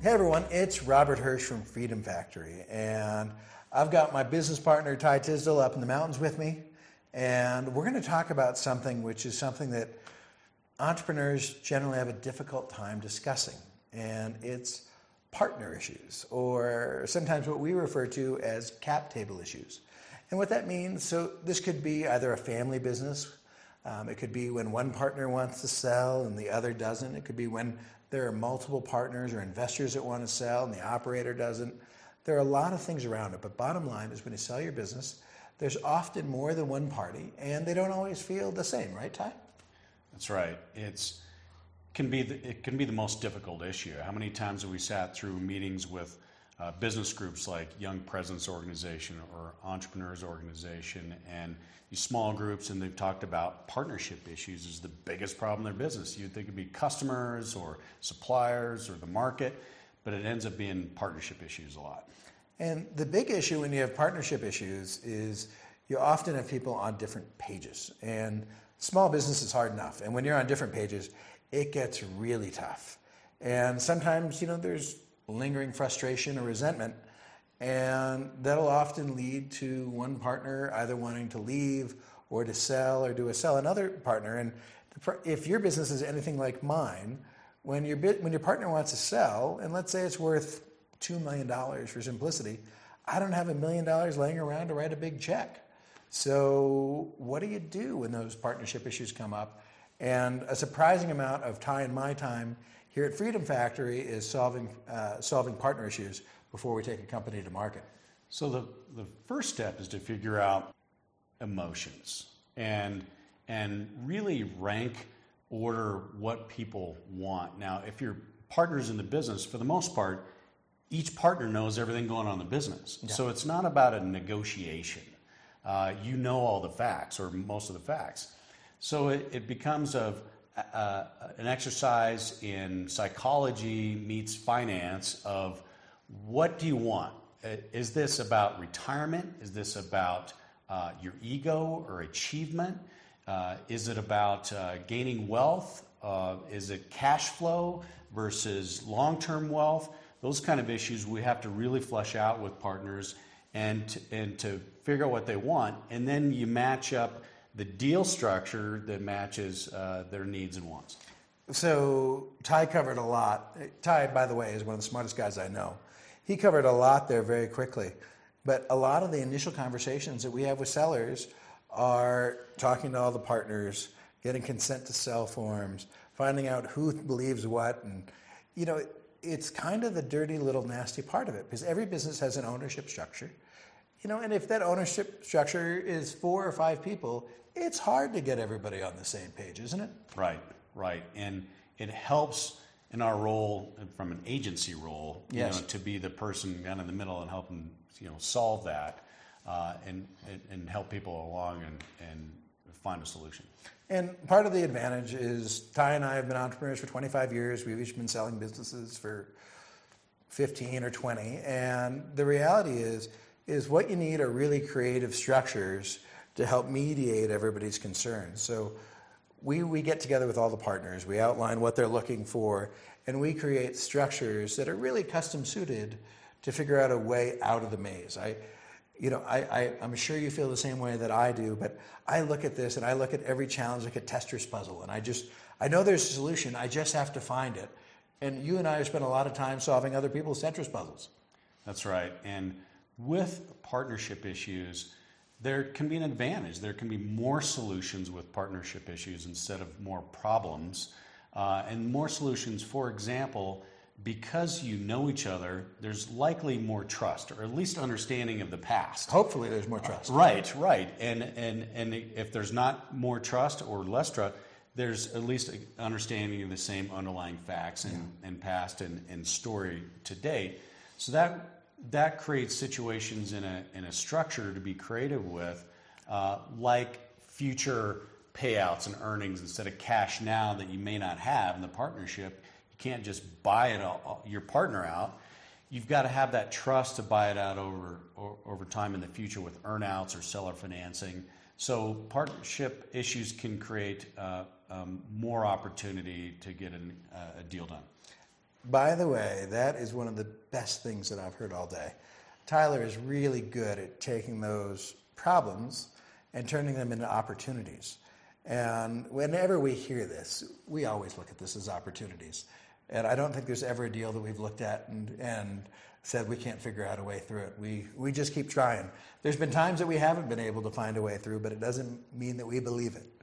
Hey everyone, it's Robert Hirsch from Freedom Factory, and I've got my business partner Ty Tysdal up in the mountains with me, and we're going to talk about something which is something that entrepreneurs generally have a difficult time discussing, and it's partner issues, or sometimes what we refer to as cap table issues. And what that means, so this could be either a family business, um, it could be when one partner wants to sell and the other doesn't, it could be when there are multiple partners or investors that want to sell and the operator doesn't. There are a lot of things around it, but bottom line is when you sell your business, there's often more than one party, and they don't always feel the same, right, Ty? That's right. It's can be the, it can be the most difficult issue. How many times have we sat through meetings with uh, business groups like Young Presidents Organization or Entrepreneurs Organization and these small groups, and they've talked about partnership issues is the biggest problem in their business. You'd think it'd be customers or suppliers or the market, but it ends up being partnership issues a lot. And the big issue when you have partnership issues is you often have people on different pages. And small business is hard enough. And when you're on different pages, it gets really tough. And sometimes, you know, there's lingering frustration or resentment, and that'll often lead to one partner either wanting to leave or to sell or to sell another partner. And if your business is anything like mine, when your, when your partner wants to sell, and let's say it's worth $2 million for simplicity, I don't have a million dollars laying around to write a big check. So, what do you do when those partnership issues come up? And a surprising amount of Ty and my time here at Freedom Factory is solving, uh, solving partner issues before we take a company to market. So the, the first step is to figure out emotions and, and really rank order what people want. Now, if you're partners in the business, for the most part, each partner knows everything going on in the business. Yeah. So it's not about a negotiation. Uh, you know all the facts or most of the facts. So it, it becomes of uh, an exercise in psychology meets finance of what do you want? Uh, is this about retirement? Is this about uh, your ego or achievement? Uh, is it about uh, gaining wealth? Uh, is it cash flow versus long term wealth? Those kind of issues we have to really flesh out with partners and and to figure out what they want. And then you match up the deal structure that matches uh, their needs and wants. So Ty covered a lot. Ty, by the way, is one of the smartest guys I know. He covered a lot there very quickly. But a lot of the initial conversations that we have with sellers are talking to all the partners, getting consent to sell forms, finding out who believes what, and you know, it's kind of the dirty little nasty part of it because every business has an ownership structure. You know, and if that ownership structure is four or five people, it's hard to get everybody on the same page, isn't it? Right, right. And it helps in our role from an agency role, yes. you know, to be the person down in the middle and help them, you know, solve that uh, and, and help people along and, and find a solution. And part of the advantage is Ty and I have been entrepreneurs for 25 years. We've each been selling businesses for 15 or 20. And the reality is, is what you need are really creative structures to help mediate everybody's concerns. So we, we get together with all the partners, we outline what they're looking for, and we create structures that are really custom suited to figure out a way out of the maze. I, you know, I, I, am sure you feel the same way that I do, but I look at this and I look at every challenge like a Tetris puzzle, and I just, I know there's a solution, I just have to find it. And you and I have spent a lot of time solving other people's Tetris puzzles. That's right. And with partnership issues, there can be an advantage. There can be more solutions with partnership issues instead of more problems. Uh, and more solutions, for example, because you know each other, there's likely more trust, or at least understanding of the past. Hopefully, there's more trust. Uh, right, right. And, and, and if there's not more trust or less trust, there's at least an understanding of the same underlying facts and, yeah. and past and, and story to date. So that that creates situations in a, in a structure to be creative with, uh, like future payouts and earnings instead of cash now that you may not have in the partnership. You can't just buy it all, your partner out. You've got to have that trust to buy it out over, over time in the future with earnouts or seller financing. So partnership issues can create uh, um, more opportunity to get an, uh, a deal done By the way, that is one of the best things that I've heard all day. Tyler is really good at taking those problems and turning them into opportunities. And whenever we hear this, we always look at this as opportunities. And I don't think there's ever a deal that we've looked at and, and said we can't figure out a way through it. We, we just keep trying. There's been times that we haven't been able to find a way through, but it doesn't mean that we believe it.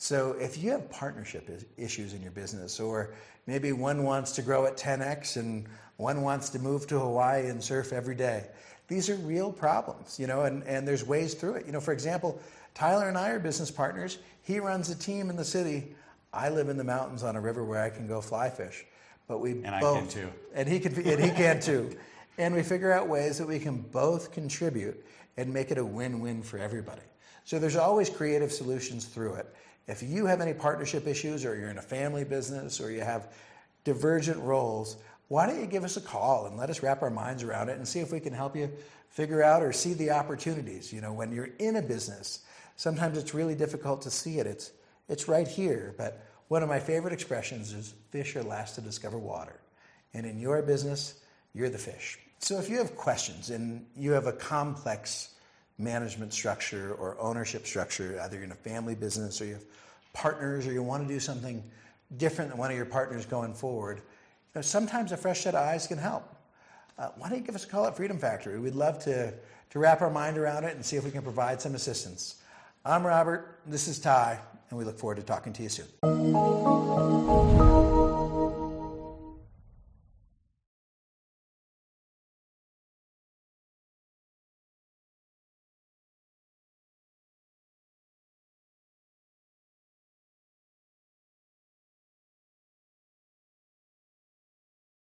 So if you have partnership issues in your business, or maybe one wants to grow at 10x and one wants to move to Hawaii and surf every day, these are real problems, you know, and, and there's ways through it. You know, for example, Tyler and I are business partners. He runs a team in the city. I live in the mountains on a river where I can go fly fish. But we and both, I can too. And he can and he can too. And we figure out ways that we can both contribute and make it a win-win for everybody. So there's always creative solutions through it. If you have any partnership issues or you're in a family business or you have divergent roles, why don't you give us a call and let us wrap our minds around it and see if we can help you figure out or see the opportunities. You know, when you're in a business, sometimes it's really difficult to see it. It's it's right here. But one of my favorite expressions is fish are last to discover water. And in your business, you're the fish. So if you have questions and you have a complex management structure or ownership structure, either you're in a family business or you have partners or you want to do something different than one of your partners going forward, you know, sometimes a fresh set of eyes can help. Uh, why don't you give us a call at Freedom Factory? We'd love to, to wrap our mind around it and see if we can provide some assistance. I'm Robert, this is Ty, and we look forward to talking to you soon.